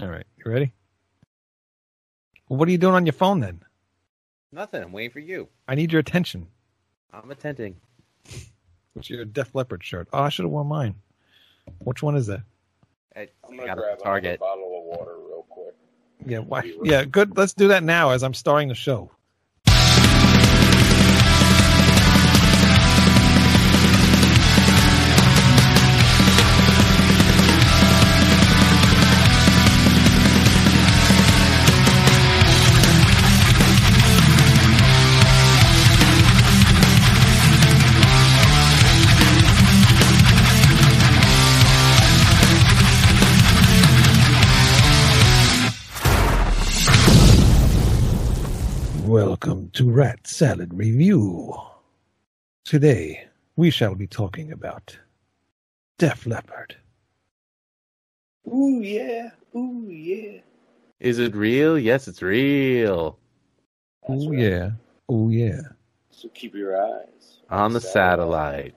All right, you ready? Well, what are you doing on your phone then? Nothing. I'm waiting for you. I need your attention. I'm attending. It's your Def Leppard shirt. Oh, I should have worn mine. Which one is that? I, I'm gonna it grab from Target. another bottle of water real quick. Yeah, why? Yeah, good. Let's do that now as I'm starting the show. Welcome to Rat Salad Review. Today, we shall be talking about Def Leppard. Ooh yeah, ooh yeah. Is it real? Yes, it's real. That's oh right. yeah, oh yeah, So keep your eyes On the satellite.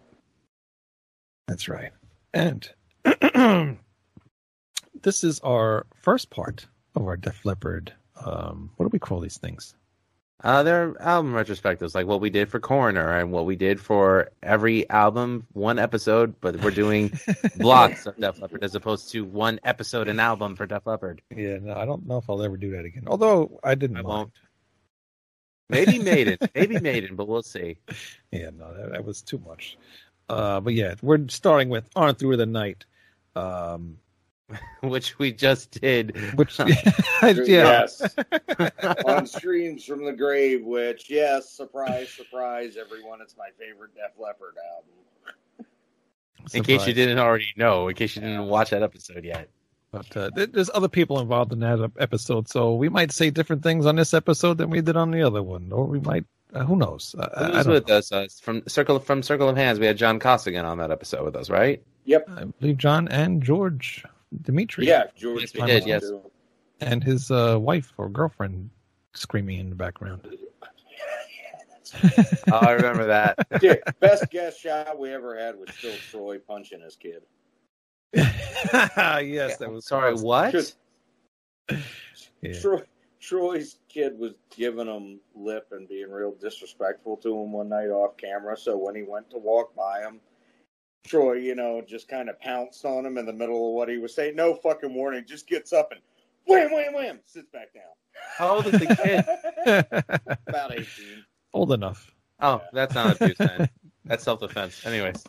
that's right. And this is our first part of our Def Leppard. Um, what do we call these things? Uh, they're album retrospectives, like what we did for Coroner and what we did for every album, one episode, but we're doing blocks of Def Leppard as opposed to one episode an album for Def Leppard. Yeah, no, I don't know if I'll ever do that again. Although I didn't I mind. won't. Maybe Maiden, maybe Maiden, but we'll see. Yeah, no, that, that was too much. Uh, but yeah, we're starting with On Through the Night. Um, Which we just did. which yeah, Yes. On streams from the grave, which yes, surprise, surprise, everyone, it's my favorite Def Leppard album. In case you didn't already know, in case you didn't watch that episode yet. But uh, there's other people involved in that episode, so we might say different things on this episode than we did on the other one, or we might. Uh, who knows? Uh, I, I Who's with know. us? Uh, from Circle from Circle of Hands, we had John Costigan on that episode with us, right? Yep. I believe John and George Dimitri. Yeah, George. Yes, we did, yes. too. and his uh, wife or girlfriend screaming in the background. Oh, I remember that. Dude, best guest shot we ever had was still Troy punching his kid. yes, that was Sorry, what? Yeah. Troy, Troy's kid was giving him lip and being real disrespectful to him one night off camera. So when he went to walk by him, Troy, you know, just kind of pounced on him in the middle of what he was saying. No fucking warning. Just gets up and wham, wham, wham, sits back down. How old is the kid? About 18. Old enough. Oh, that's not abuse, man. That's self defense. Anyways,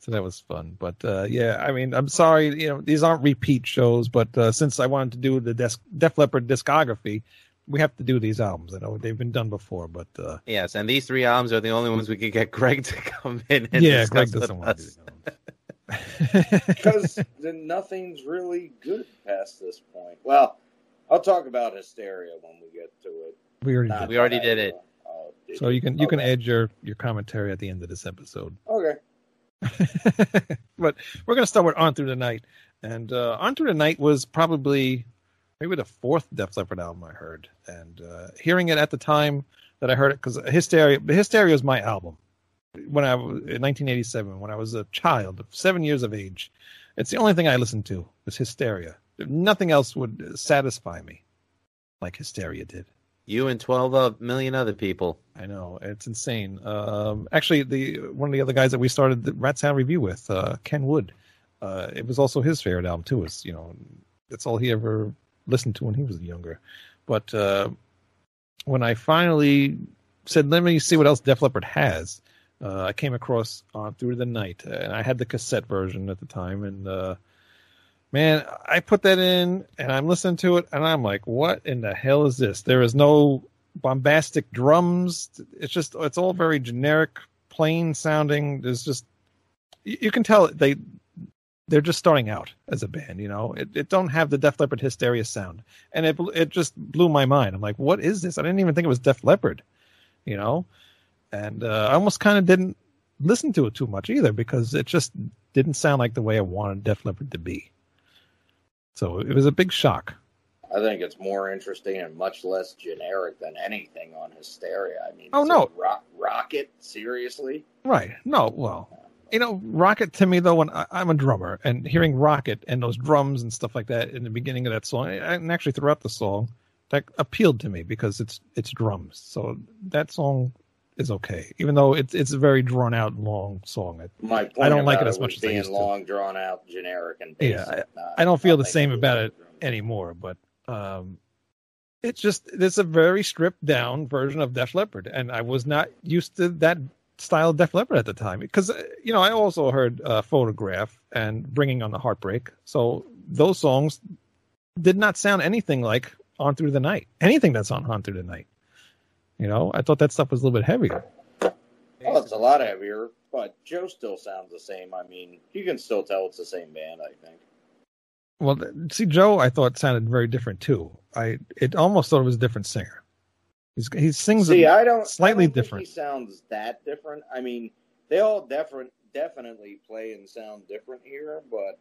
So that was fun. But uh, yeah, I mean, I'm sorry, you know, these aren't repeat shows, but uh, since I wanted to do the Des- Def Leppard discography, we have to do these albums. I know they've been done before, but uh, yes, and these three albums are the only ones we could get Greg to come in and yeah, discuss Greg doesn't with want to us. do that. Because then nothing's really good past this point. Well, I'll talk about hysteria when we get to it. we already Not did. We already did it. oh, did So you can you can add your your commentary at the end of this episode. Okay. but we're going to start with On Through the Night. And uh, On Through the Night was probably maybe the fourth Def Leppard album I heard. And uh, hearing it at the time that I heard it, because Hysteria, Hysteria was my album when I was in 1987, when I was a child seven years of age. It's the only thing I listened to was Hysteria. Nothing else would satisfy me like Hysteria did. You and 12 uh, million other people. I know it's insane. Um, actually, the one of the other guys that we started the Rat Salad review with, uh, Ken Wood, uh, it was also his favorite album too. Is you know that's all he ever listened to when he was younger. But uh, when I finally said, "Let me see what else Def Leppard has," uh, I came across "On Through the Night," and I had the cassette version at the time, and uh, man, I put that in, and I'm listening to it, and I'm like, "What in the hell is this?" There is no bombastic drums. It's just it's all very generic, plain sounding. There's just you, can tell they they're just starting out as a band. You know, it, it don't have the Def Leppard hysteria sound, and it it just blew my mind. I'm like, what is this? I didn't even think it was Def Leppard. You know, and uh, I almost kind of didn't listen to it too much either because it just didn't sound like the way I wanted Def Leppard to be. So it was a big shock. I think it's more interesting and much less generic than anything on Hysteria. I mean, Oh, no. rock, Rocket, seriously? Right. No, well, you know, Rocket to me though, when I, I'm a drummer and hearing Rocket and those drums and stuff like that in the beginning of that song, and actually throughout the song, that appealed to me because it's it's drums. So that song is okay, even though it's it's a very drawn out, long song. My point I don't like it as much as I being used to. long, drawn out, generic, and Yeah, basic. not- I don't feel the same about it drum. anymore, but um, it's just it's a very stripped down version of Def Leppard, and I was not used to that style Def Leppard at the time because uh, you know I also heard uh, Photograph and Bringing on the Heartbreak, so those songs did not sound anything like On Through the Night, anything that's on On Through the Night. You know, I thought that stuff was a little bit heavier. Well, it's a lot heavier, but Joe still sounds the same. I mean, you can still tell it's the same band. I think. Well, see, Joe, I thought sounded very different too. I it almost thought it was a different singer. He's, he sings See, a- I don't slightly I don't think different. He sounds that different. I mean, they all different, definitely play and sound different here, but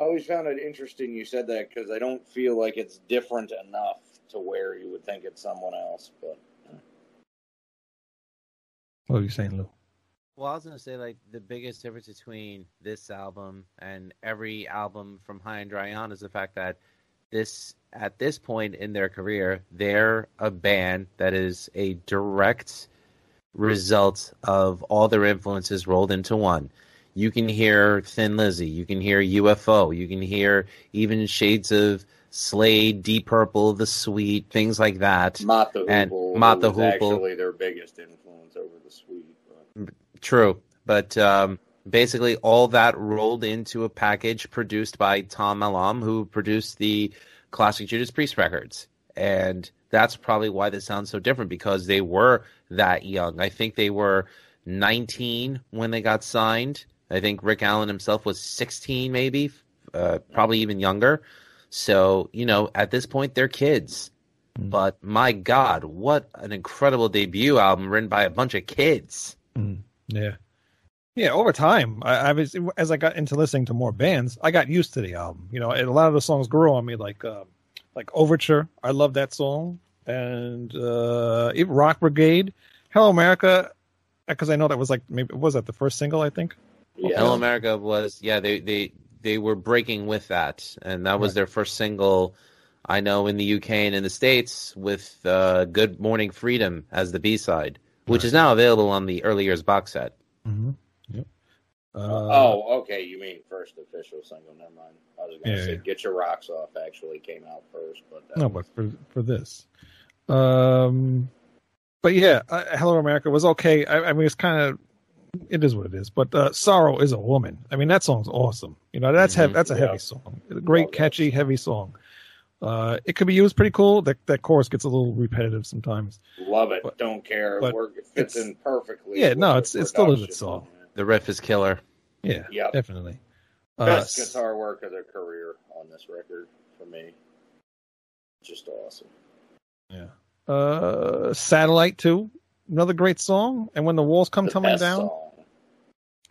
I always found it interesting you said that because I don't feel like it's different enough to where you would think it's someone else. But What are you saying, Lou? Well, I was gonna say like the biggest difference between this album and every album from High and Dry On is the fact that this at this point in their career, they're a band that is a direct result of all their influences rolled into one. You can hear Thin Lizzy, you can hear UFO, you can hear even shades of Slade, Deep Purple, The Sweet, things like that. Mott the And Hoople Mott the Hoople. actually their biggest influence over the Sweet. But True, but um, basically all that rolled into a package produced by Tom Allom, who produced the classic Judas Priest records, and that's probably why this sounds so different because they were that young. I think they were 19 when they got signed. I think Rick Allen himself was 16, maybe, uh, probably even younger. So you know, at this point, they're kids. Mm. But my God, what an incredible debut album written by a bunch of kids. Yeah, yeah. Over time, I, I was as I got into listening to more bands, I got used to the album. You know, and a lot of the songs grew on me, like uh, like Overture. I love that song, and uh, even Rock Brigade, Hello America, because I know that was like maybe was that the first single I think. yeah, Hello America was yeah they they they were breaking with that and that was Right. their first single I know in the UK and in the states with uh, Good Morning Freedom as the B side which Right. is now available on the early years box set. Mm-hmm. Uh, oh, okay. You mean first official single? Never mind. I was going to Yeah, say yeah. "Get Your Rocks Off" actually came out first, but no, was- but for for this, um, but yeah, uh, Hello America was okay. I, I mean, it's kind of it is what it is. But uh, Sorrow is a woman. I mean, that song's awesome. You know, that's hev- Mhm. that's a Yeah. heavy song. A great, Love catchy, heavy song. Uh, it could be used pretty cool. That that chorus gets a little repetitive sometimes. Love it. But- Don't care. but It fits it's- in perfectly. Yeah, no, it's- it's still a good song. The riff is killer. Yeah, Yep. definitely. Uh, Best s- guitar work of their career on this record for me. Just awesome. Yeah. Uh, Satellite too. Another great song. And when the walls come The tumbling best down, song.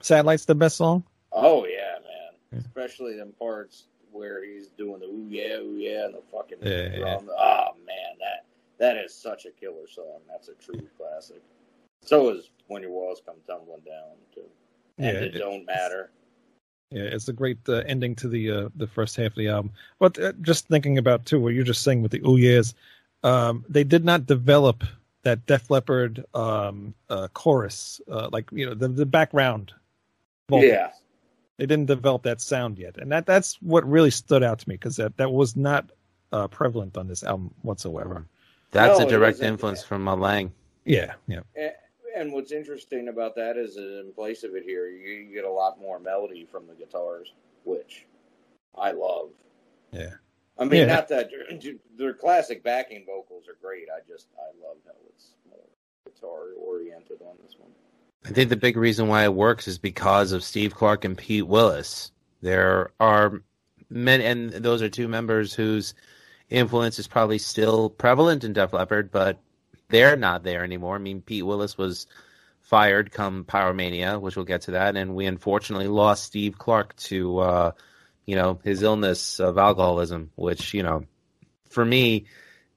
Satellite's the best song. Oh yeah, man. Yeah. Especially them parts where he's doing the ooh yeah, ooh yeah, and the fucking Yeah, yeah. Oh man, that that is such a killer song. That's a true classic. So is When Your Walls Come Tumbling Down too. And Yeah, it it- don't matter. Yeah, it's a great uh, ending to the uh, the first half of the album. But uh, just thinking about too, what you're just saying with the ooh yeahs, um, they did not develop that Def Leppard um, uh, chorus, uh, like you know the the background. vocals. Yeah. they didn't develop that sound yet, and that that's what really stood out to me because that that was not uh, prevalent on this album whatsoever. That's No, a direct influence from uh, Lange. Yeah, yeah, A- And what's interesting about that is in place of it here, you, get a lot more melody from the guitars, which I love. yeah. I mean, Yeah. not that their classic backing vocals are great. I just I love how it's more guitar oriented on this one. I think the big reason why it works is because of Steve Clark and Pete Willis. There are men, and those are two members whose influence is probably still prevalent in Def Leppard, but they're not there anymore. I mean, Pete Willis was fired come Pyromania, which we'll get to that, and we unfortunately lost Steve Clark to, uh, you know, his illness of alcoholism, which you know, for me,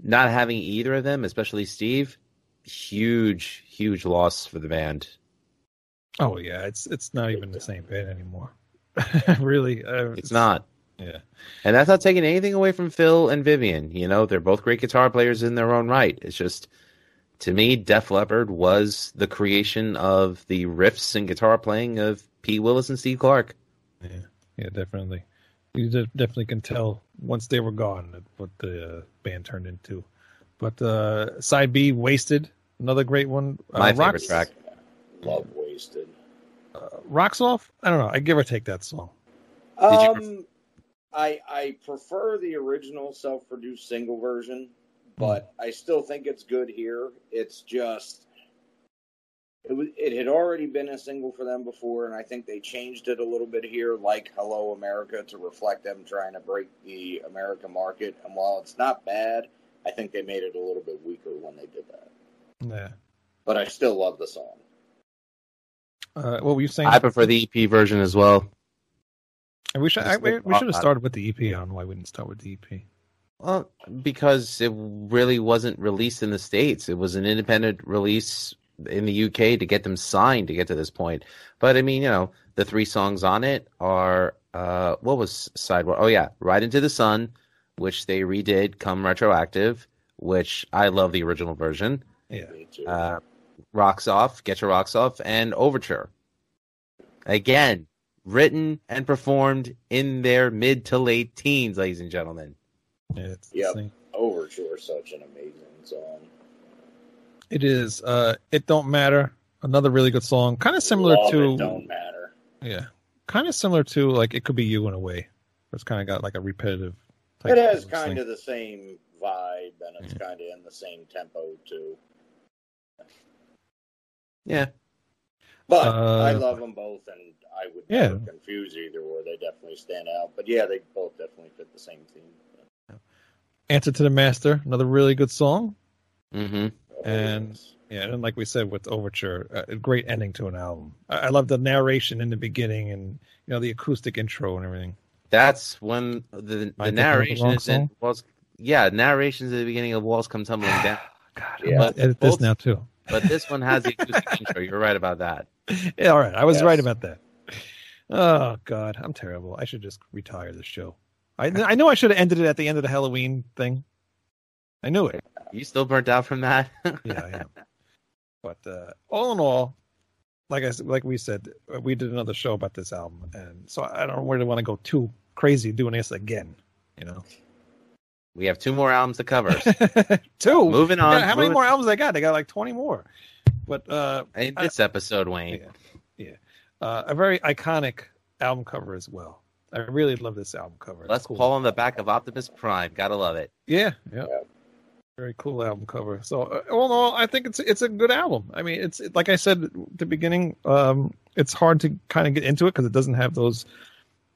not having either of them, especially Steve, huge, huge loss for the band. Oh yeah, it's it's not even the same band anymore. really, uh, It's not. Yeah, And that's not taking anything away from Phil and Vivian. You know, they're both great guitar players in their own right. It's just, to me, Def Leppard was the creation of the riffs and guitar playing of P. Willis and Steve Clark. yeah, yeah, definitely. You de- definitely can tell once they were gone what the uh, band turned into. But uh, side B, Wasted, another great one. Uh, My favorite Rocks- track. Love Wasted. Uh, Rocks off. I don't know. I give or take that song. Did you Um, I I prefer the original self-produced single version, but I still think it's good here. It's just it was it had already been a single for them before, and I think they changed it a little bit here, like "Hello America," to reflect them trying to break the American market. And while it's not bad, I think they made it a little bit weaker when they did that. Yeah. But I still love the song. Uh, what were you saying? I prefer the EP version as well. And we should I, we, we should have started with the EP. I don't know why we didn't start with the E EP. Well, because it really wasn't released in the States. It was an independent release in the UK to get them signed to get to this point. But I mean, you know, the three songs on it are uh what was side one? Oh yeah, Ride into the Sun, which they redid come retroactive, which I love the original version. Yeah. Me too. Uh Rocks Off, Get Your Rocks Off, and Overture. Again, written and performed in their mid to late teens, ladies and gentlemen. Yeah it's Yep. Overture, is such an amazing song. It is. Uh, it don't matter. Another really good song. Kind of similar Love to it, don't matter. yeah. Kind of similar to like it could be you in a way. It's kind of got like a repetitive. Type It has of kind thing. of the same vibe, and it's kind of in the same tempo too. Yeah. But Uh, I love them both, and I would Yeah. never confuse either, or they definitely stand out. But yeah, they both definitely fit the same theme. Answer to the Master. Another really good song. Mm-hmm. And- Yeah, and like we said with Overture, a great ending to an album. I, I love the narration in the beginning and you know the acoustic intro and everything. That's when the the think I wrote the narration is in walls. Yeah, narrations at the beginning of walls come tumbling down. God, Yeah. Gonna edit this now too. But this one has the acoustic intro. You're right about that. Yeah, all right. I was Yes. right about that. Oh God, I'm terrible. I should just retire the show. I I know I should have ended it at the end of the Halloween thing. I knew it. You still burnt out from that? Yeah, I am. But uh, all in all, like I like we said, uh, we did another show about this album, and so I don't really want to go too crazy doing this again. You know, we have two more albums to cover. two. Moving on. Yeah, how many more albums they got? They got like twenty more. But uh, In this episode, Wayne. Yeah. uh, a very iconic album cover as well. I really love this album cover. Let's cool. Paul on the back of Optimus Prime. Gotta love it. Yeah, yeah. Yeah. Very cool album cover. So, uh, all in all, I think it's it's a good album. I mean, it's like I said at the beginning. Um, it's hard to kind of get into it because it doesn't have those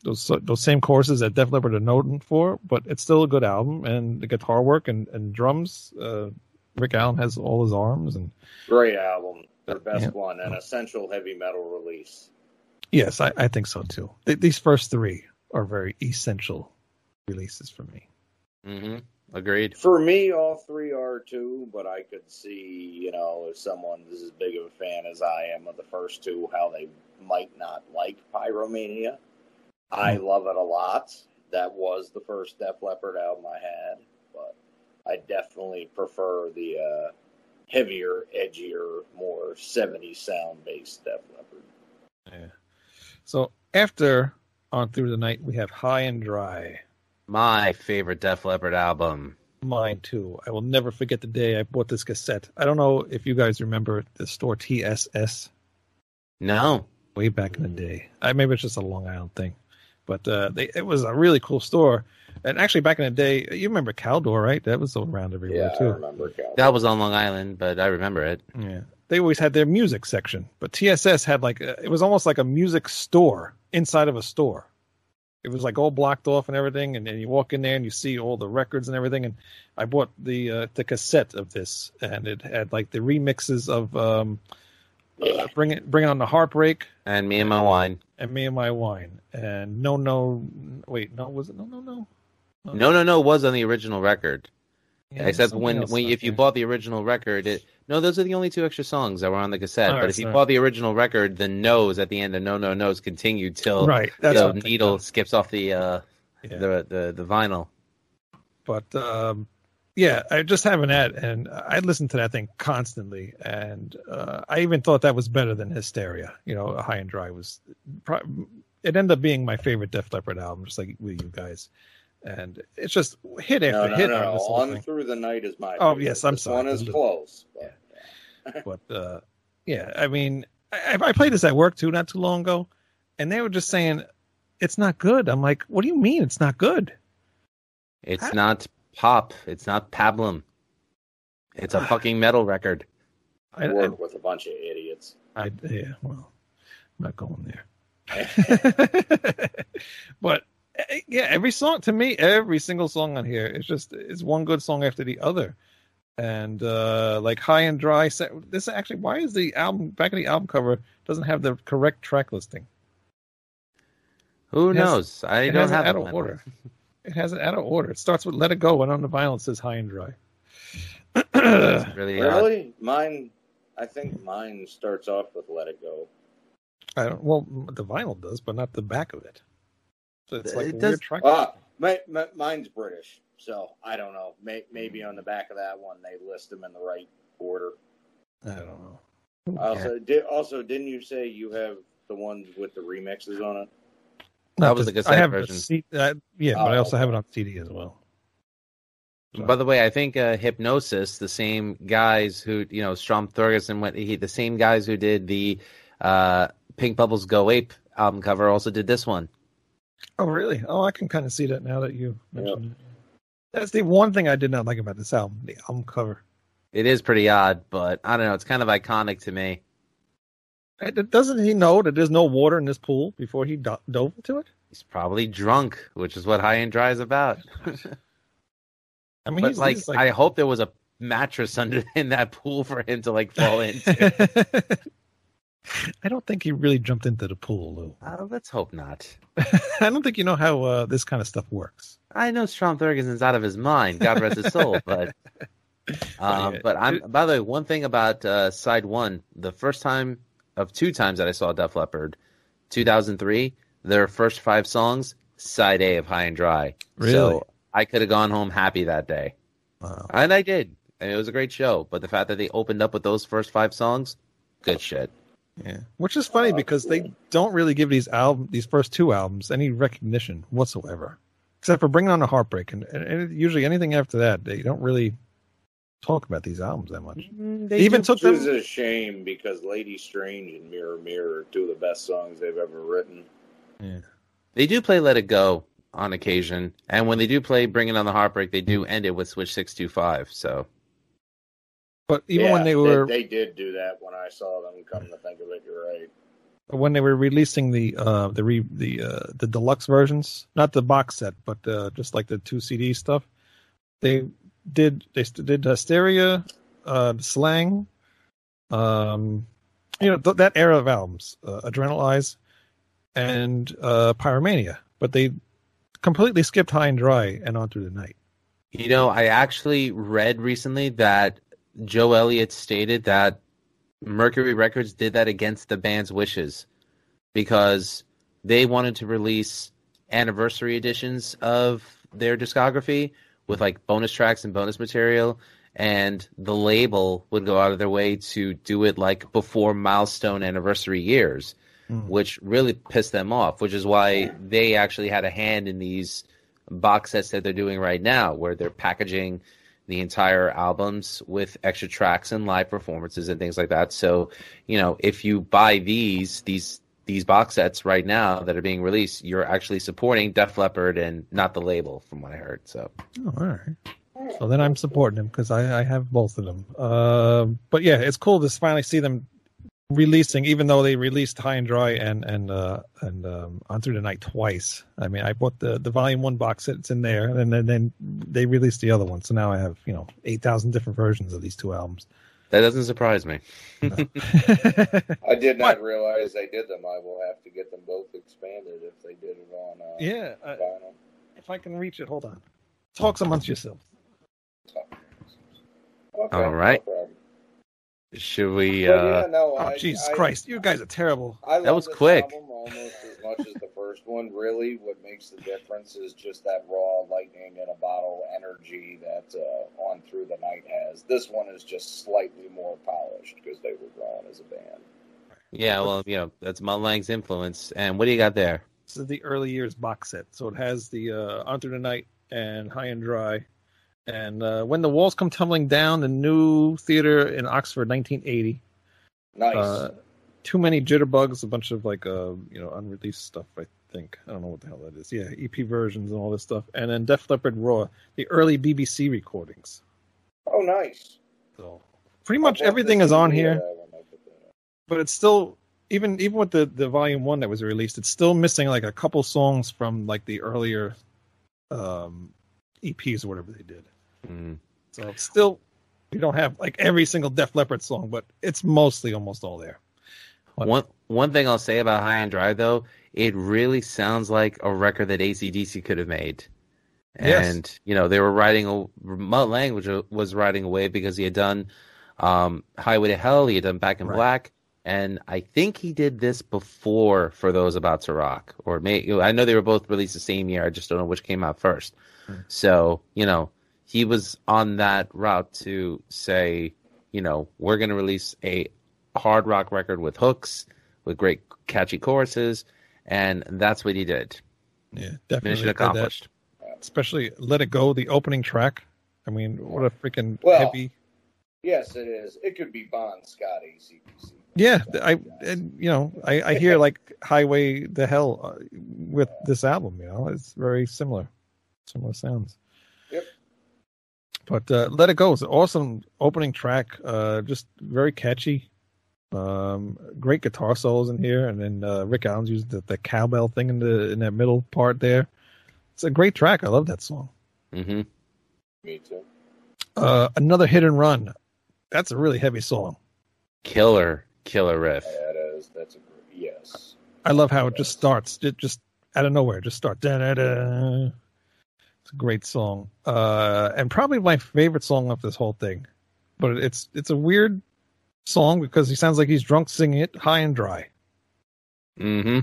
those those same courses that Def Leppard are known for. But it's still a good album, and the guitar work and and drums. Uh, Rick Allen has all his arms, and Great album, their best Yeah. one, an essential heavy metal release. Yes, I, I think so too. Th- these first three are very essential releases for me. hmm Agreed. For me, all three are too, but I could see, you know, if someone is as big of a fan as I am of the first two, how they might not like Pyromania. I love it a lot. That was the first Def Leppard album I had, but I definitely prefer the uh, heavier, edgier, more 70s sound based Def Leppard. Yeah. So after on through the night, we have High and Dry. My favorite Def Leppard album. Mine too. I will never forget the day I bought this cassette. I don't know if you guys remember the store TSS No. way back in the day. I maybe it's just a Long Island thing, but uh, they, it was a really cool store. And actually, back in the day, you remember Caldor, right? That was around everywhere Yeah, I too. remember Cal. That was on Long Island, but I remember it. Yeah, they always had their music section, but TSS had like a, it was almost like a music store inside of a store. It was like all blocked off and everything, and then you walk in there and you see all the records and everything. And I bought the uh, the cassette of this, and it had like the remixes of um, uh, bring it bring on the heartbreak And me and my wine. and me and my wine and no no wait no was it no no no No, no, no was on the original record. Yeah, Except when, when if you bought the original record, it no, those are the only two extra songs that were on the cassette. All but right, if you bought the original record, the no's at the end of no, no, no's continued till right that's the what I'm needle of. skips off the uh, Yeah. the, the the vinyl. but um yeah I just have an ad and I listened to that thing constantly and uh, I even thought that was better than Hysteria you know High and Dry was pro- it ended up being my favorite Def Leppard album just like with you guys and it's just hit after No, no, hit no, on no. this On thing. through the night is my. Oh, favorite. yes, I'm This sorry. One is close. But, but uh, yeah, I mean, I, I played this at work too not too long ago, and they were just saying it's not good. I'm like, what do you mean it's not good? It's I- not pop. It's not pablum. It's a fucking metal record. I, I, work with a bunch of idiots. I yeah, well, I'm not going there. but eh, yeah, every song to me, every single song on here is just it's one good song after the other. And uh like high and dry this actually why is the album back of the album cover doesn't have the correct track listing? Who It has- knows? I it don't has it have out of order. It has it out of order. It starts with "Let It Go," and on the vinyl it says "High and Dry." It's really odd. Really? Mine, I think mine starts off with "Let It Go." I don't. Well, the vinyl does, but not the back of it. So it's like It a does- weird track. Ah, my, my, mine's British, so I don't know. May, maybe on the back of that one they list them in the right order. I don't know. Also, did, also, didn't you say you have the ones with the remixes on it? That was the I cassette have version. The C, uh, yeah, but I Oh, also have it on CD as well. So- By the way, I think uh, Hipgnosis, the same guys who you know, Storm Thorgerson went, he, the same guys who did the uh, Pink Bubbles Go Ape album cover, also did this one. Oh, really? Oh, I can kind of see that now that you mentioned it. That's the one thing I did not like about this album, the album cover. It is pretty odd, but I don't know. It's kind of iconic to me. Doesn't he know that there's no water in this pool before he do- dove into it? He's probably drunk, which is what High and Dry is about. I mean, he's like, he's I hope there was a mattress under in that pool for him to like fall into. I don't think he really jumped into the pool, Lou. uh, let's hope not. I don't think you know how uh, this kind of stuff works. I know Storm Thorgerson's out of his mind. God rest his soul. But, um, yeah, but I'm. by the way, one thing about uh, side one, the first time of two times that I saw Def Leppard, 2003, their first five songs, side A of High and Dry. Really? So I could have gone home happy that day, Wow. and I did. And it was a great show. But the fact that they opened up with those first five songs, good shit. Yeah, which is funny Oh, because they don't really give these album, these first two albums, any recognition whatsoever, except for bringing on the heartbreak, and, and, and usually anything after that, they don't really talk about these albums that much. Mm, they Even do- took Which is a shame because "Lady Strange" and "Mirror Mirror" are two of the best songs they've ever written. Yeah. They do play "Let It Go" on occasion, and when they do play "Bringing on the Heartbreak," they do end it with "Switch Six Two Five. So But even Yeah, when they were they, did do that when I saw them. Come to think of it, you're right. when they were releasing the uh the re, the uh the deluxe versions, not the box set, but uh, just like the two CD stuff, they did they did Hysteria, uh, Slang, um, you know th- that era of albums, uh, Adrenalize, and uh, Pyromania, but they completely skipped High and Dry and On Through the Night. You know, I actually read recently that Joe Elliott stated that Mercury Records did that against the band's wishes because they wanted to release anniversary editions of their discography with like bonus tracks and bonus material and the label would go out of their way to do it like before milestone anniversary years Mm. which really pissed them off which is why they actually had a hand in these box sets that they're doing right now, where they're packaging the entire albums with extra tracks and live performances and things like that. So, you know, if you buy these these these box sets right now that are being released, you're actually supporting Def Leppard and not the label, from what I heard. So, Oh, all right. So then I'm supporting them because I, I have both of them. Uh, but yeah, it's cool to finally see them releasing, even though they released High and Dry and and uh, and um, On Through the Night twice. I mean, I bought the the Volume One box set; it's in there, and then then they released the other one. So now I have you know eight thousand different versions of these two albums. That doesn't surprise me. I did not What? realize they did them. I will have to get them both expanded if they did it on uh, yeah, uh, vinyl. if I can reach it, hold on. Talks amongst yourselves. Okay, All right. no problem. Should we? But Uh, yeah, no, Oh I, Jesus I, Christ, you guys are terrible. I That love was quick. almost as much as the first one. Really, what makes the difference is just that raw lightning in a bottle energy that uh, On Through the Night has. This one is just slightly more polished because they were growing as a band. yeah, well, you know, that's Mutt Lange's influence. And what do you got there? This is the early years box set, so it has the uh, On Through the Night and High and Dry, and uh, When the Walls Come Tumbling Down, the new theater in Oxford, 1980. Nice. Uh, too many jitterbugs, a bunch of like uh, you know unreleased stuff. I think I don't know what the hell that is. Yeah, EP versions and all this stuff, and then Def Leppard Raw, the early BBC recordings. oh, nice. So pretty much everything is on here. that when I put that up. but it's still even even with the the volume one that was released, it's still missing like a couple songs from like the earlier um EPs or whatever they did. Mm. So still we don't have like every single Def Leppard song, but it's mostly almost all there. What? One one thing I'll say about High and Dry though, it really sounds like a record that ACDC could have made. Yes. And you know they were writing a Mutt Lange which was riding away because he had done um, Highway to Hell, he had done Back in Right. Black, and I think he did this before for those about to rock, or may I know they were both released the same year. I just don't know which came out first. Hmm. So you know he was on that route to say, you know, we're going to release a hard rock record with hooks, with great catchy choruses, and that's what he did. Yeah, definitely Mission did that. accomplished. Especially "Let It Go," the opening track. I mean, what a freaking Well, heavy. Yes, it is. It could be Bon Scott ACDC. Yeah, I and you know I, I hear like Highway to Hell uh, with this album. You know, it's very similar, similar sounds. Yep. But uh, Let It Go is an awesome opening track. Uh, just very catchy. Um, great guitar solos in here, and then uh, Rick Allen's used the, the cowbell thing in the in that middle part there. It's a great track. I love that song. hmm Me too. Uh, another hit and run. That's a really heavy song. Killer, killer riff. That is. That's a great. Yes. I love how it just starts, it just out of nowhere, just start. Da-da-da. It's a great song, uh, and probably my favorite song of this whole thing. But it's it's a weird song because he sounds like he's drunk singing it high and dry. Mm-hmm.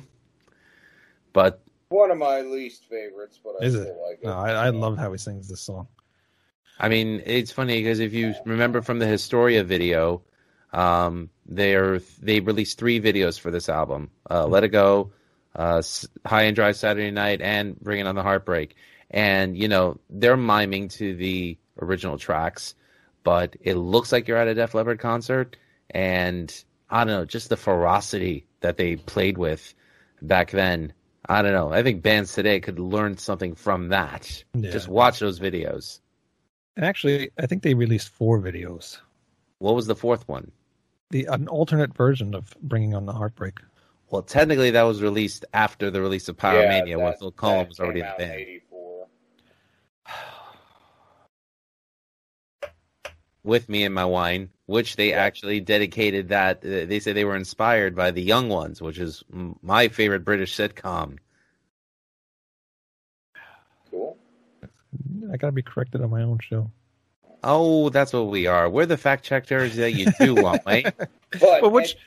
But One of my least favorites, but I Is still it? like it. No, I, I love how he sings this song. I mean, it's funny because if you remember from the Historia video, um, they're they released three videos for this album: uh, "Let It Go," uh, "High and Dry Saturday Night," and "Bringing on the Heartbreak." And you know they're miming to the original tracks, but it looks like you're at a Def Leppard concert, and I don't know, just the ferocity that they played with back then. I don't know. I think bands today could learn something from that. Yeah. Just watch those videos. And actually, I think they released four videos. What was the fourth one? The an alternate version of "Bringing on the Heartbreak." Well, technically, that was released after the release of Pyromania, when that- Phil Collen was already in the out band. '84. With me and my wine, which they Yeah. actually dedicated that. Uh, they say they were inspired by the Young Ones, which is m- my favorite British sitcom. Cool. I gotta be corrected on my own show. Oh, that's what we are. We're the fact checkers that you do want, mate. But, But which and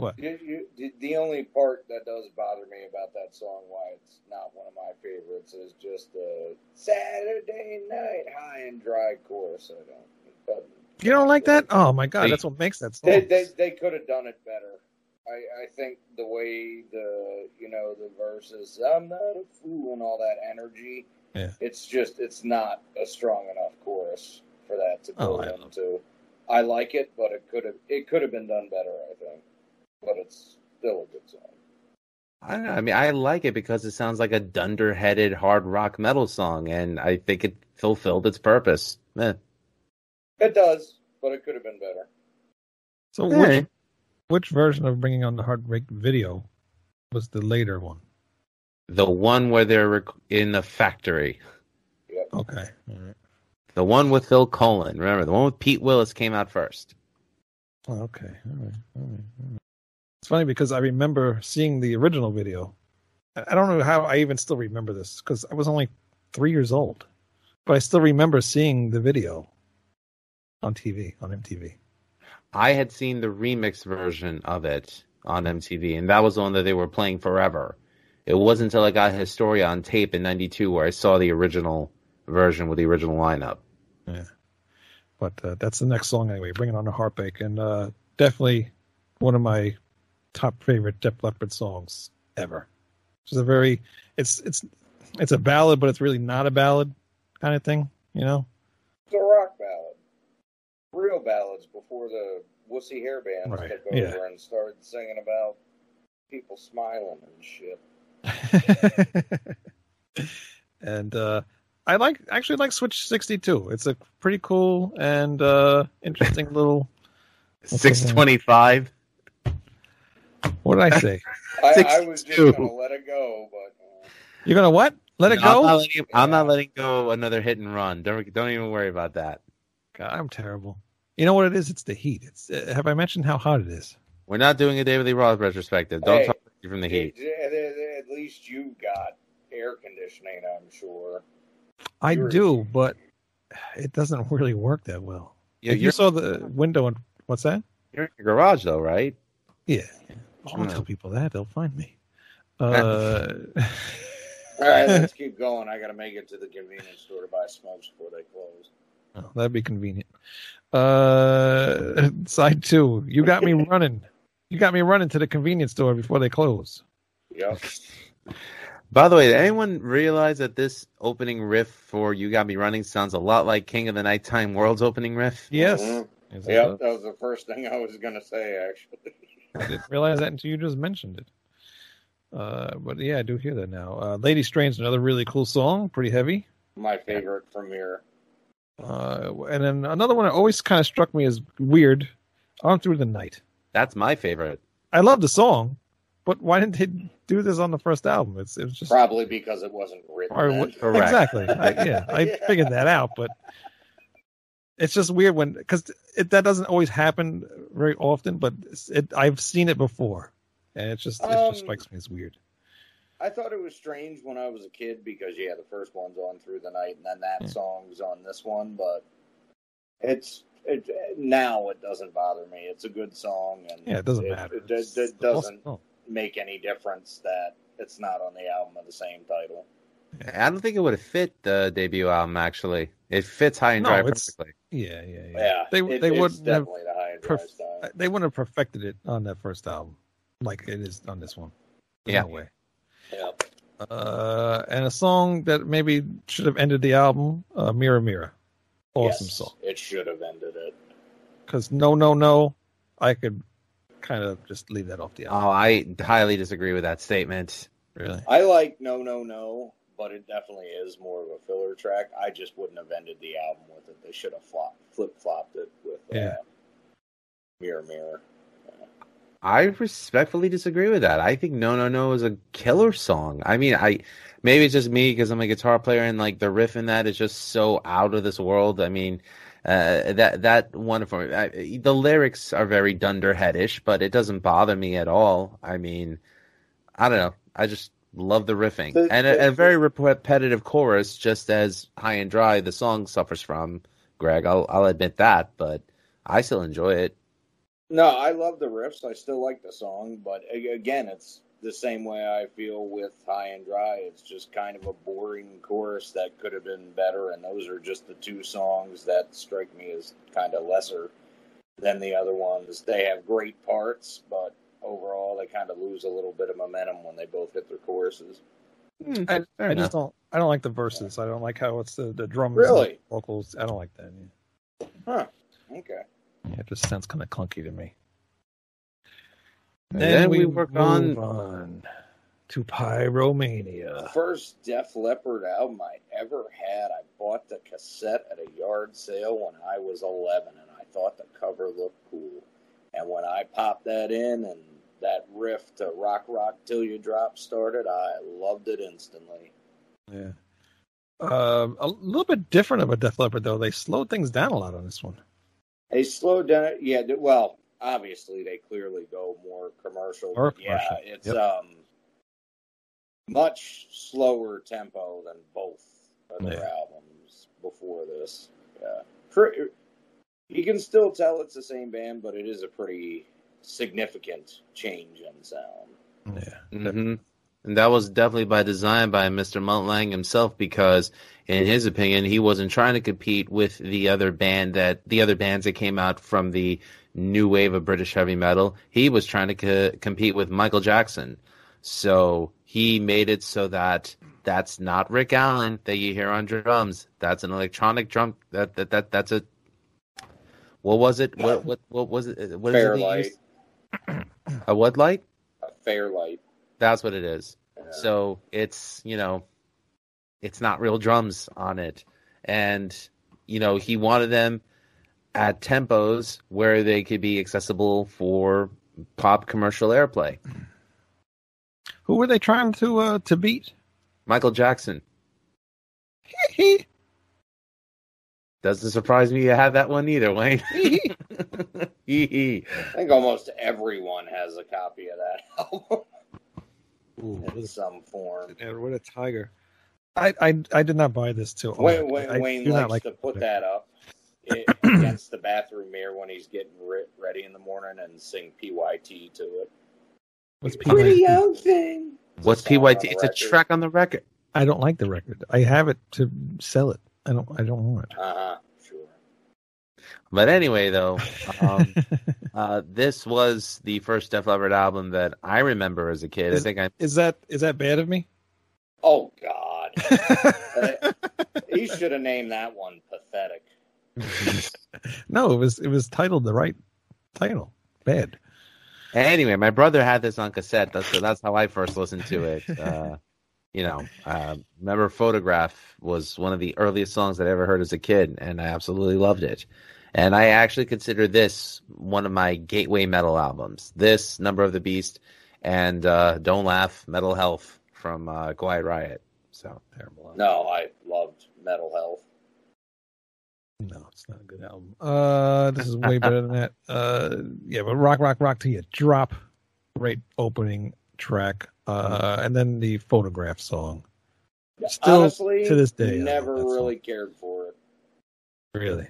what? you, you, the- the only part that does bother me about that song, why it's not one of my favorites, is just the Saturday night high and dry chorus. I don't. You don't like that? Oh my god, Wait. that's what makes that song. They they, they could have done it better. I, I think the way the you know the verses I'm not a fool and all that energy. Yeah. It's just it's not a strong enough chorus for that to Oh, I into. I like it, but it could have it could have been done better. I think, but it's still a good song. I don't know. I mean, I like it because it sounds like a dunder-headed hard rock metal song, and I think it fulfilled its purpose. Eh. It does, but it could have been better. so Hey. which which version of Bringing on the Heartbreak video was the later one? The one where they're rec- in the factory. Okay. All right. The one with Phil Collen. Remember, the one with Pete Willis came out first. Oh, okay. All right. All right. All right. Funny because I remember seeing the original video. I don't know how I even still remember this because I was only three years old, but I still remember seeing the video on TV on MTV. I had seen the remix version of it on MTV, and that was the one that they were playing forever. It wasn't until I got Historia on tape in '92 where I saw the original version with the original lineup. Yeah, but uh, that's the next song anyway. Bringing on the Heartbreak, and uh, definitely one of my top favorite Def Leppard songs ever. It's a very, it's it's it's a ballad, but it's really not a ballad kind of thing, you know. It's a rock ballad. Real ballads before the wussy hair bands Right, took over yeah. and started singing about people smiling and shit. and uh, I like actually like Switch 62. It's a pretty cool and uh, interesting little. Six twenty-five. What did I say? I, I was just 62. gonna let it go, but uh, You're gonna what? Let it I'm not go? letting, I'm not letting go another hit and run. Don't don't even worry about that. God, I'm terrible. You know what it is? It's the heat. It's uh, have I mentioned how hot it is? We're not doing a David Lee Roth retrospective. Don't Hey, talk from the heat. At, at- at least you got air conditioning, I'm sure. I You're- do, but it doesn't really work that well. You, if you saw the window and what's that? you're in your garage though, right? Yeah. Don't Hmm. tell people that; they'll find me. Uh, All right, let's keep going. I got to make it to the convenience store to buy smokes before they close. oh, that'd be convenient. Uh, side two, you got me running. You got me running to the convenience store before they close. Yep. By the way, did anyone realize that this opening riff for "You Got Me Running" sounds a lot like King of the Nighttime World's opening riff? Yes. Mhm. Yep, that was the first thing I was gonna say. Actually, I didn't realize that until you just mentioned it. Uh, but yeah, I do hear that now. Uh, Lady Strange, another really cool song, pretty heavy. my favorite from here. Uh, and then another one that always kind of struck me as weird, On Through the Night. That's my favorite. I love the song, but why didn't they do this on the first album? It's it was just Probably because it wasn't written. or then. Correct. exactly. I, yeah, I Yeah. figured that out, but it's just weird when because it that doesn't always happen very often, but it I've seen it before, and it just it Um, just strikes me as weird. I thought it was strange when I was a kid because yeah, the first one's on through the night, and then that Yeah. song's on this one. But it's it now it doesn't bother me. It's a good song, and Yeah, it doesn't matter. It, It's it, it doesn't make any difference that it's not on the album of the same title. I don't think it would have fit the debut album. Actually, it fits High and No, Dry perfectly. Yeah, yeah, yeah. Yeah, They it- they wouldn't have the high and dry perf- style. they wouldn't have perfected it on that first album like it is on this one. There's Yeah. no way. Yeah. Uh, and a song that maybe should have ended the album, uh, Mirror Mirror. Awesome Yes, song. It should have ended it. Because No No No, I could kind of just leave that off the album. Oh, I highly disagree with that statement. really? I like No No No, but it definitely is more of a filler track. I just wouldn't have ended the album with it. They should have flop, flip flopped it with uh, Yeah. Mirror Mirror. I respectfully disagree with that. I think No No No is a killer song. I mean, I maybe it's just me because I'm a guitar player and like the riff in that is just so out of this world. I mean, uh, that that wonderful. I, the lyrics are very dunderheadish, but it doesn't bother me at all. I mean, I don't know. I just love the riffing and a, a very repetitive chorus, just as High and Dry the song suffers from. Greg, I'll I'll admit that, but I still enjoy it. No, I love the riffs. I still like the song, but again, it's the same way I feel with High and Dry. It's just kind of a boring chorus that could have been better, and those are just the two songs that strike me as kind of lesser than the other ones. They have great parts, but overall, they kind of lose a little bit of momentum when they both hit their choruses. Hmm, I, I just don't. I don't like the verses. I don't like how it's the the drums, Really? and vocals. I don't like that. Yeah. Huh. Okay. Yeah, it just sounds kind of clunky to me. And then we work on move on to Pyromania. First Def Leppard album I ever had. I bought the cassette at a yard sale when I was 11, and I thought the cover looked cool. And when I popped that in and that riff to Rock Rock Till You Drop started, I loved it instantly. Yeah. Um, a little bit different of a Def Leppard though. They slowed things down a lot on this one. They slowed down. Yeah, well, obviously they clearly go more commercial. More but yeah, commercial, it's yep. um much slower tempo than both of their Yeah. albums before this. Yeah, you can still tell it's the same band, but it is a pretty significant change in sound. Yeah. hmm And that was definitely by design by Mr. Mutt Lange himself because, in his opinion, he wasn't trying to compete with the other band that the other bands that came out from the new wave of British heavy metal. He was trying to co- compete with Michael Jackson. So he made it so that that's not Rick Allen that you hear on drums. That's an electronic drum. That that, that that's a. What was it? What what what was it? What is it? They Fairlight, used? A what light? a Fairlight. That's what it is. Yeah. So it's you know, it's not real drums on it, and you know he wanted them at tempos where they could be accessible for pop commercial airplay. Who were they trying to uh, to beat? Michael Jackson doesn't surprise me you had that one either, Wayne. Hee hee. I think almost everyone has a copy of that album Ooh, in some form. what a tiger! I, I I did not buy this too. Wayne, Wayne, I Wayne likes like to put it. that up i- against the bathroom mirror when he's getting re- ready in the morning and sing PYT to it. What's Pretty PYT? young thing. What's It's a song on PYT? the It's a track on the record. I don't like the record. I have it to sell it. I don't. I don't want Uh huh. Sure. But anyway, though, um, uh, this was the first Def Leppard album that I remember as a kid. I Is- think I is that is that bad of me? Oh God. Uh, he should have named that one pathetic. no, it was it was titled the right title. Bad. Anyway, my brother had this on cassette, that's- so that's how I first listened to it. Uh, you know, uh, remember "Photograph" was one of the earliest songs that I ever heard as a kid, and I absolutely loved it. And I actually consider this one of my gateway metal albums. This, "Number of the Beast," and uh, "Don't Laugh," "Metal Health" from uh, Quiet Riot. So terrible. No, I loved Metal Health. No, it's not a good album. Uh, this is way better than that. Uh, yeah, but rock, rock, rock till you drop. Great opening track. Uh, and then the photograph song. Still Honestly, to this day, never love that really cared for it. Really.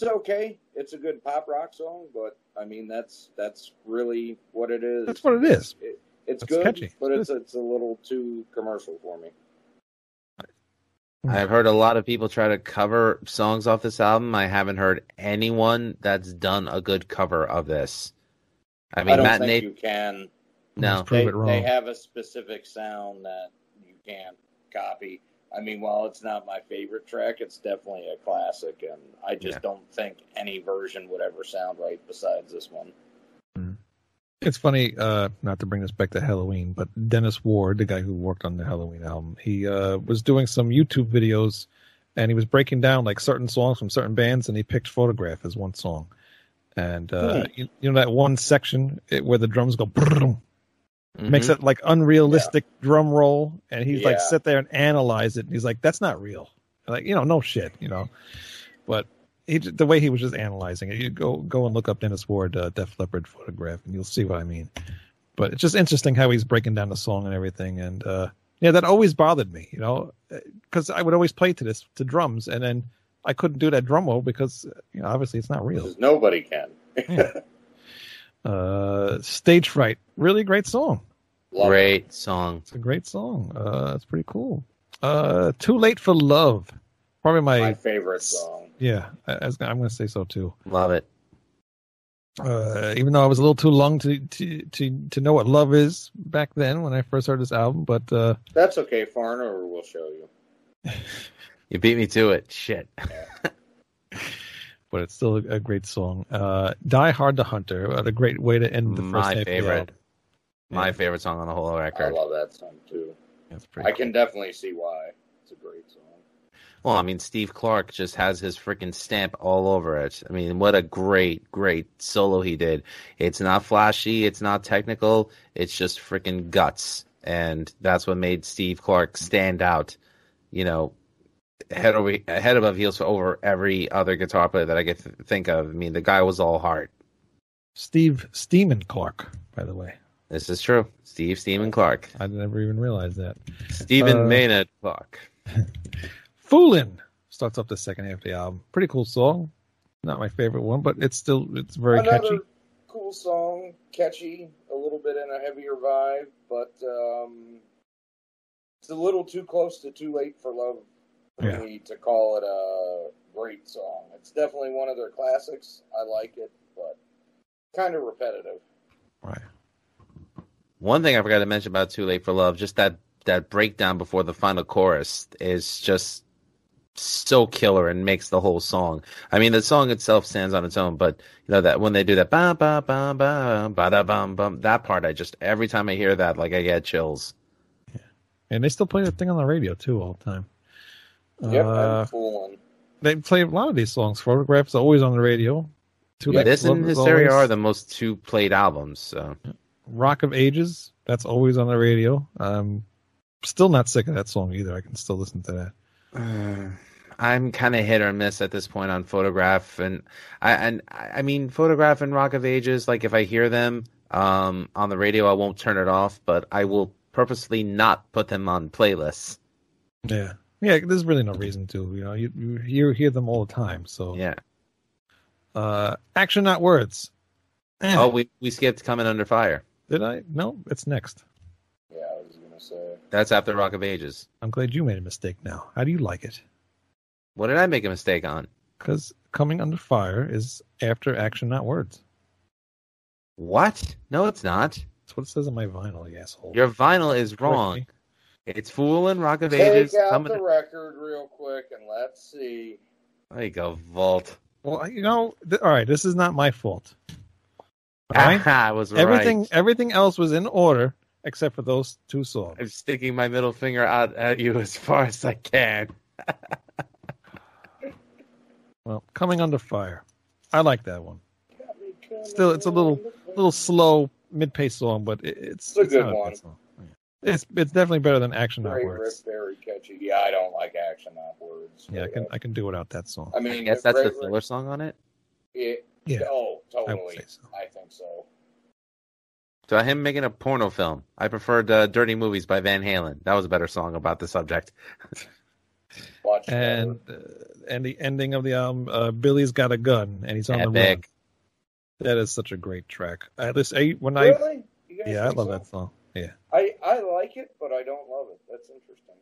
It's okay. It's a good pop rock song, but I mean that's that's really what it is. That's what it is. It, it's It's good, catchy. but it's it's a little too commercial for me. I've heard a lot of people try to cover songs off this album. I haven't heard anyone that's done a good cover of this. I I, mean, don't Matt think Nate. you can. No. Let's prove They, it wrong. they have a specific sound that you can't copy. I mean, while it's not my favorite track, it's definitely a classic, and I just Yeah. don't think any version would ever sound right besides this one. It's funny, uh, not to bring this back to Helloween, but Dennis Ward, the guy who worked on the Helloween album, he uh, was doing some YouTube videos and he was breaking down like certain songs from certain bands and he picked Photograph as one song. And uh, Hmm. you, you know that one section it, where the drums go Mhm. makes it like unrealistic drum roll and he's like sit there and analyze it and he's like that's not real. Like you know no shit you know. But he the way he was just analyzing it you go go and look up dennis ward uh, def leppard photograph and you'll see what i mean. But it's just interesting how he's breaking down the song and everything and uh yeah that always bothered me you know because i would always play to this to drums and then i couldn't do that drum roll because you know obviously it's not real. Because nobody can. uh stage fright really great song Love it. Great song. It's a great song. Uh, it's pretty cool. Uh, Too Late for Love. Probably my, My favorite song. yeah. I, I was, I'm going to say so too. Love it. Uh, even though I was a little too young to, to to to know what love is back then when I first heard this album, but uh, That's okay, Foreigner will show you. You beat me to it. Shit. but it's still a, a great song. Uh, Die Hard the Hunter. What a great way to end the first My half favorite. album. My Yeah. favorite song on the whole record. I love that song too. That's pretty. I can definitely see why. It's a great song. Well, I mean, Steve Clark just has his freaking stamp all over it. I mean, what a great, great solo he did. It's not flashy, it's not technical, it's just freaking guts. And that's what made Steve Clark stand out, you know, head over head above heels over every other guitar player that I could th- think of. I mean, the guy was all heart. Steve Steeman Clark, by the way. This is true. Steve Steeman Clark. I never even realized that. Stephen Uh, Maynard Clark. Foolin' starts off the second half of the album. Pretty cool song. Not my favorite one, but it's still it's very Another catchy. cool song, catchy, a little bit in a heavier vibe, but um, it's a little too close to "Too Late for Love" for Yeah. me to call it a great song. It's definitely one of their classics. I like it, but kind of repetitive. Right. One thing I forgot to mention about Too Late for Love, just that that breakdown before the final chorus is just so killer and makes the whole song. I mean, the song itself stands on its own, but you know that when they do that ba ba ba ba ba da bum bum, that part I just every time I hear that, like I get chills. Yeah, and they still play that thing on the radio too all the time. Yep, Uh, and fooling. they play a lot of these songs. Photographs always on the radio. Too Yeah, this and is Hysteria always- are the most two played albums. So Rock of Ages. That's always on the radio. Um, still not sick of that song either. I can still listen to that. Uh, I'm kind of hit or miss at this point on Photograph, and I and I mean Photograph and Rock of Ages. Like if I hear them um, on the radio, I won't turn it off, but I will purposely not put them on playlists. Yeah, yeah. There's really no reason to. You know, you you hear, hear them all the time. So Yeah. uh, action, not words. Eh, Oh, we we skipped coming under fire. did I? No, it's next. Yeah, I was gonna say. That's after Rock of Ages. I'm glad you made a mistake now. How do you like it? What did I make a mistake on? Because coming under fire is after action, not words. What? No, it's not. That's what it says on my vinyl, you asshole. Your vinyl is Correct wrong. Me. It's Fool and Rock of Take Ages. out Coming. the record real quick and let's see. There you go, Vault. Well, you know, th- all right. This is not my fault. All right. I was right. everything, everything else was in order except for those two songs. I'm sticking my middle finger out at you as far as I can. Well, coming under fire. I like that one. Still, it's a little, little slow mid-pace song, but it, it's, It's a good not one. bad song. Yeah. It's it's definitely better than action not words. very catchy. Yeah, I don't like action, not words. Yeah, I can I can do without that song. I I mean, guess that's the great riff- filler song on it. Yeah, Yeah, Oh, I would totally. say so. I think so. To him making a porno film. I preferred uh, Dirty Movies by Van Halen. That was a better song about the subject. Watch And uh, and the ending of the album, uh, Billy's got a gun and he's on the run. That is such a great track. At least I, when I really? You guys yeah, I love so? that song. Yeah, I I like it, but I don't love it. That's interesting.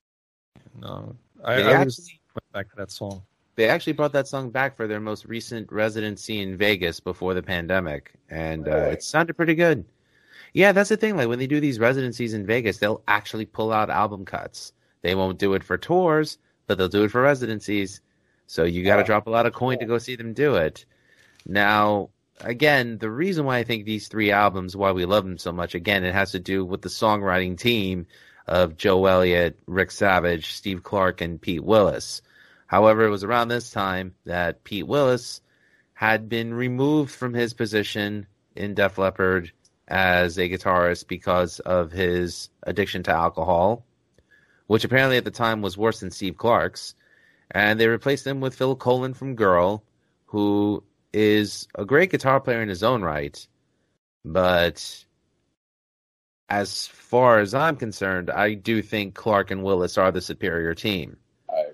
no, I, They I always actually- went back to that song. They actually brought that song back for their most recent residency in Vegas before the pandemic, and uh, it sounded pretty good. Yeah, that's the thing. Like when they do these residencies in Vegas, they'll actually pull out album cuts. They won't do it for tours, but they'll do it for residencies. So you got to Oh, drop a lot of coin to go see them do it. Now, again, the reason why I think these three albums, why we love them so much, again, it has to do with the songwriting team of Joe Elliott, Rick Savage, Steve Clark, and Pete Willis. However, it was around this time that Pete Willis had been removed from his position in Def Leppard as a guitarist because of his addiction to alcohol, which apparently at the time was worse than Steve Clark's. And they replaced him with Phil Collen from Girl, who is a great guitar player in his own right. But as far as I'm concerned, I do think Clark and Willis are the superior team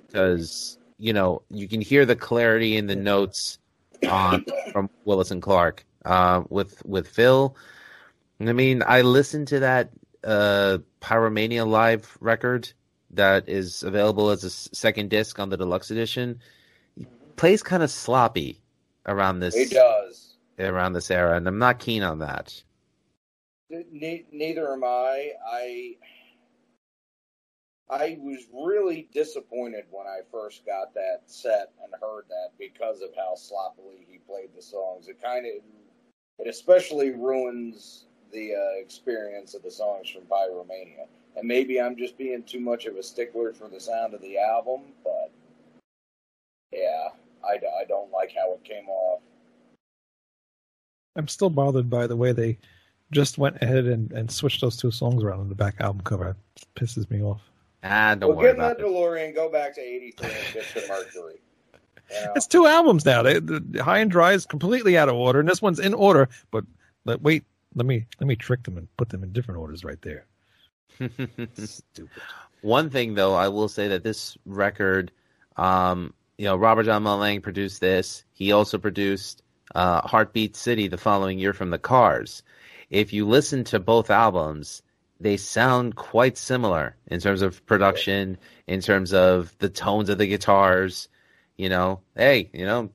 because you know you can hear the clarity in the notes on from Willis and Clark uh, with with Phil. I mean, I listened to that uh, Pyromania live record that is available as a second disc on the deluxe edition. He plays kind of sloppy around this He does. around this era, and I'm not keen on that. Ne- neither am I. I I was really disappointed when I first got that set and heard that because of how sloppily he played the songs. It kind of, it especially ruins the uh, experience of the songs from Pyromania. And maybe I'm just being too much of a stickler for the sound of the album, but I, I don't like how it came off. I'm still bothered by the way they just went ahead and, and switched those two songs around on the back album cover. It pisses me off. Ah, don't well, worry get in about that it. DeLorean, go back to '83 and get to Mercury. You know? It's two albums now. They, the High and Dry is completely out of order, and this one's in order. But but wait, let me let me trick them and put them in different orders right there. Stupid. One thing though, I will say that this record, um, you know, Robert John Mutt Lange produced this. He also produced uh, Heartbeat City the following year from the Cars. If you listen to both albums, they sound quite similar in terms of production, in terms of the tones of the guitars. You know, hey, you know,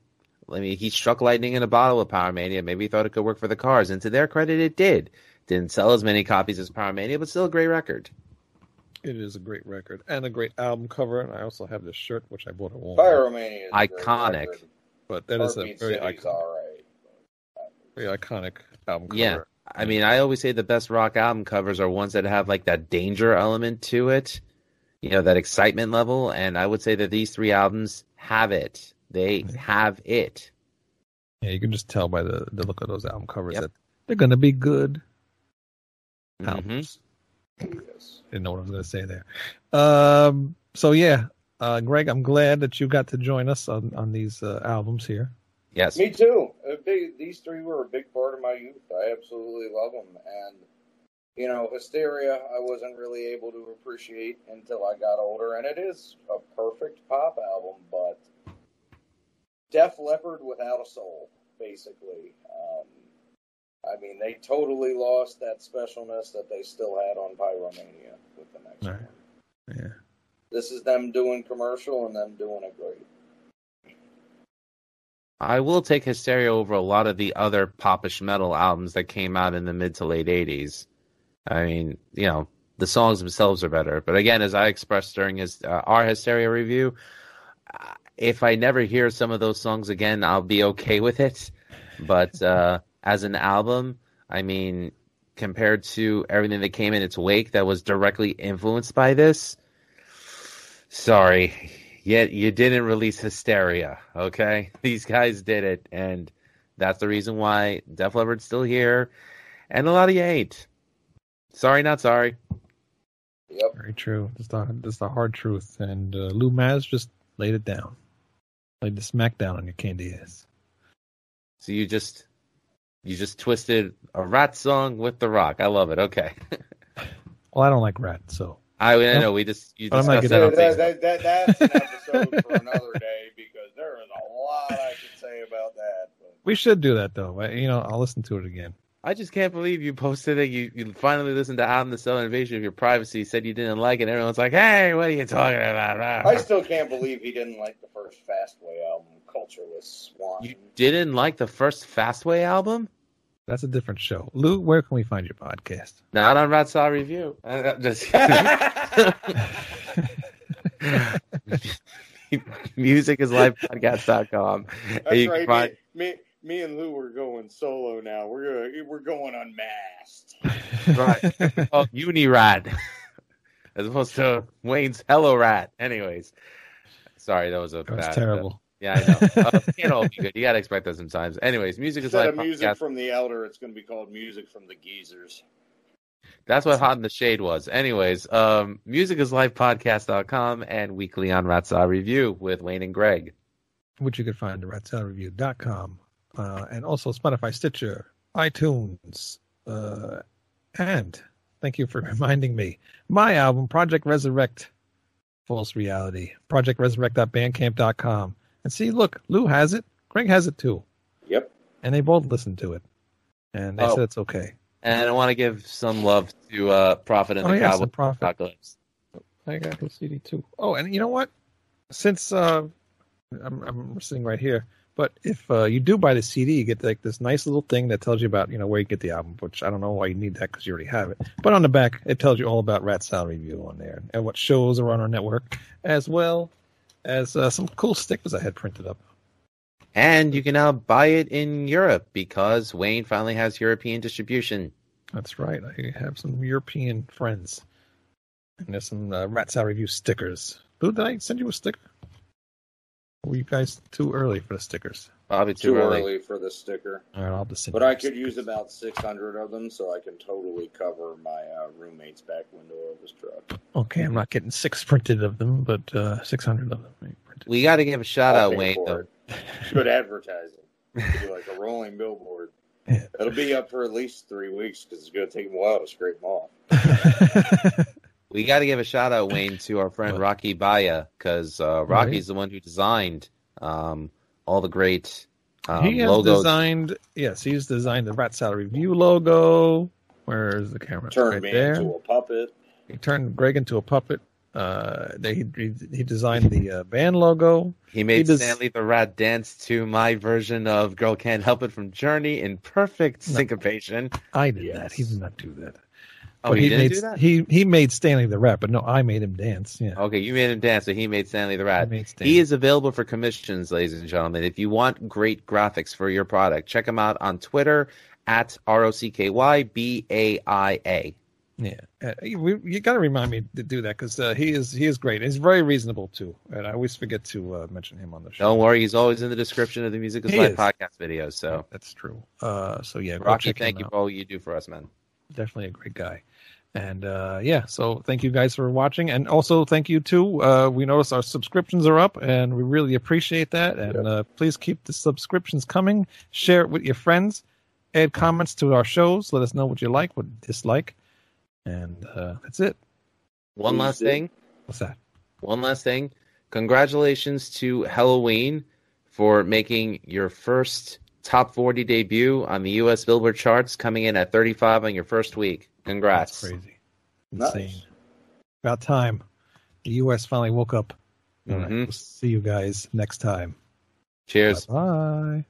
I mean, he struck lightning in a bottle with Pyromania. Maybe he thought it could work for the Cars, and to their credit, it did. Didn't sell as many copies as Pyromania, but still a great record. It is a great record and a great album cover. And I also have this shirt, which I bought at Walmart. Pyromania is a great Iconic. record. But that is a very iconic, all right. very iconic album cover. Yeah. I mean, I always say the best rock album covers are ones that have like that danger element to it, you know, that excitement level. And I would say that these three albums have it. They have it. Yeah, you can just tell by the, the look of those album covers Yep. that they're going to be good Mhm. albums. Yes. Didn't know what I was going to say there. Um, so yeah, uh, Greg, I'm glad that you got to join us on on these uh, albums here. Yes. Me too. Big, these three were a big part of my youth. I absolutely love them. And, you know, Hysteria, I wasn't really able to appreciate until I got older. And it is a perfect pop album, but Def Leppard without a soul, basically. Um, I mean, they totally lost that specialness that they still had on Pyromania with the next Right. one. Yeah. This is them doing commercial and them doing it great. I will take Hysteria over a lot of the other popish metal albums that came out in the mid to late 80s. I mean, you know, the songs themselves are better. But again, as I expressed during his uh, our Hysteria review, uh, if I never hear some of those songs again, I'll be okay with it. But uh, as an album, I mean, compared to everything that came in its wake that was directly influenced by this, sorry, yet you didn't release Hysteria, okay? These guys did it, and that's the reason why Def Leppard's still here, and a lot of you ain't. Sorry, not sorry. Yep. Very true. That's the that's the hard truth. And uh, Lou Maz just laid it down, laid the smackdown on your candy ass. So you just you just twisted a rat song with the rock. I love it. Okay. Well, I don't like Ratt, so I, I know we just you But I'm not discussed that gonna- on that, that, that, that's an episode for another day because there is a lot I could say about that. But we should do that though. I, you know, I'll listen to it again. I just can't believe you posted it. You you finally listened to Out in the Cell Invasion of Your Privacy, said you didn't like it, and everyone's like, Hey, what are you talking about? I still can't believe he didn't like the first Fastway album, Cultureless Swan. You didn't like the first Fastway album? That's a different show. Lou, where can we find your podcast? Not on Rat Salad Review. Uh, just musicislifepodcast.com. That's And you right. find- Me, me, me and Lou are going solo now. We're gonna, we're going unmasked. Right. oh, Unirat, as opposed to Wayne's Hello Rat. Anyways, sorry, that was a That was bad. terrible. Yeah, I know. Uh, can't all be good. You gotta expect that sometimes. Anyways, music is Instead life. of music podcast. from the Elder, it's going to be called Music from the Geezers. That's what Hot in the Shade was. Anyways, um, musicislifepodcast.com and weekly on Rat Salad Review with Wayne and Greg. which you can find at ratsaladreview.com, uh, and also Spotify, Stitcher, iTunes, uh, and thank you for reminding me, my album, Project Resurrect, False Reality, projectresurrect.bandcamp.com. And see, look, Lou has it, Greg has it too, Yep. and they both listened to it, and they Oh. said it's okay. And I want to give some love to uh, Prophet and Oh, the yes, Cowboy the Prophet. Apocalypse. I got the CD too. Oh, and you know what? Since uh, I'm, I'm sitting right here, but if uh, you do buy the CD, you get like this nice little thing that tells you about you know where you get the album. Which I don't know why you need that because you already have it. But on the back, it tells you all about Rat Salad Review on there and what shows are on our network, as well as uh, some cool stickers I had printed up. And you can now buy it in Europe because Wayne finally has European distribution. That's right. I have some European friends, and there's some uh, Rat Salad Review stickers. Lou, did I send you a sticker? Were you guys too early for the stickers? Probably too, Too early. early for the sticker. All right, I'll just send But I the could use about 600 of them, so I can totally cover my uh, roommate's back window of his truck. Okay, I'm not getting six printed of them, but uh, 600 of them printed. We got to give a shout I'll out, Wayne. Though. Good advertising. It'll be like a rolling billboard. Yeah. It'll be up for at least three weeks because it's going to take them a while to scrape them off. We got to give a shout out, Wayne, to our friend What? Rocky Baia because uh, Right. Rocky's the one who designed um, all the great um, he has logos. designed, yes, he's designed the Rat Salad Review logo. Where's the camera? Turn right me there. into a puppet. He turned Greg into a puppet. Uh, they, he, he he designed the uh, band logo. He made He does- Stanley the Rat dance to my version of "Girl Can't Help It" from Journey in perfect No. syncopation. I did Yes. that. He did not do that. Oh, But he made do that. he he made Stanley the Rat, but no, I made him dance. Yeah, Okay, you made him dance, so he made Stanley the Rat. Stanley. He is available for commissions, ladies and gentlemen. If you want great graphics for your product, check him out on Twitter at R O C K Y B A I A. Yeah, uh, you, you got to remind me to do that because uh, he is he is great. He's very reasonable too, and I always forget to uh, mention him on the show. Don't worry, he's always in the description of the Music is Life podcast videos. So, that's true. Uh, so yeah, Rocky, thank you out. for all you do for us, man. Definitely a great guy. And uh, yeah, so thank you guys for watching, and also thank you too. Uh, we notice our subscriptions are up, and we really appreciate that. And Yep. uh, please keep the subscriptions coming. Share it with your friends. Add comments to our shows. Let us know what you like, what you dislike, and uh, that's it. One Please last do. thing. What's that? One last thing. Congratulations to Helloween for making your first top 40 debut on the U.S. Billboard charts, coming in at 35 on your first week. Congrats. That's crazy. Nice. Insane. About time. The U.S. finally woke up. All right, mm-hmm. we'll see you guys next time. Cheers. Bye.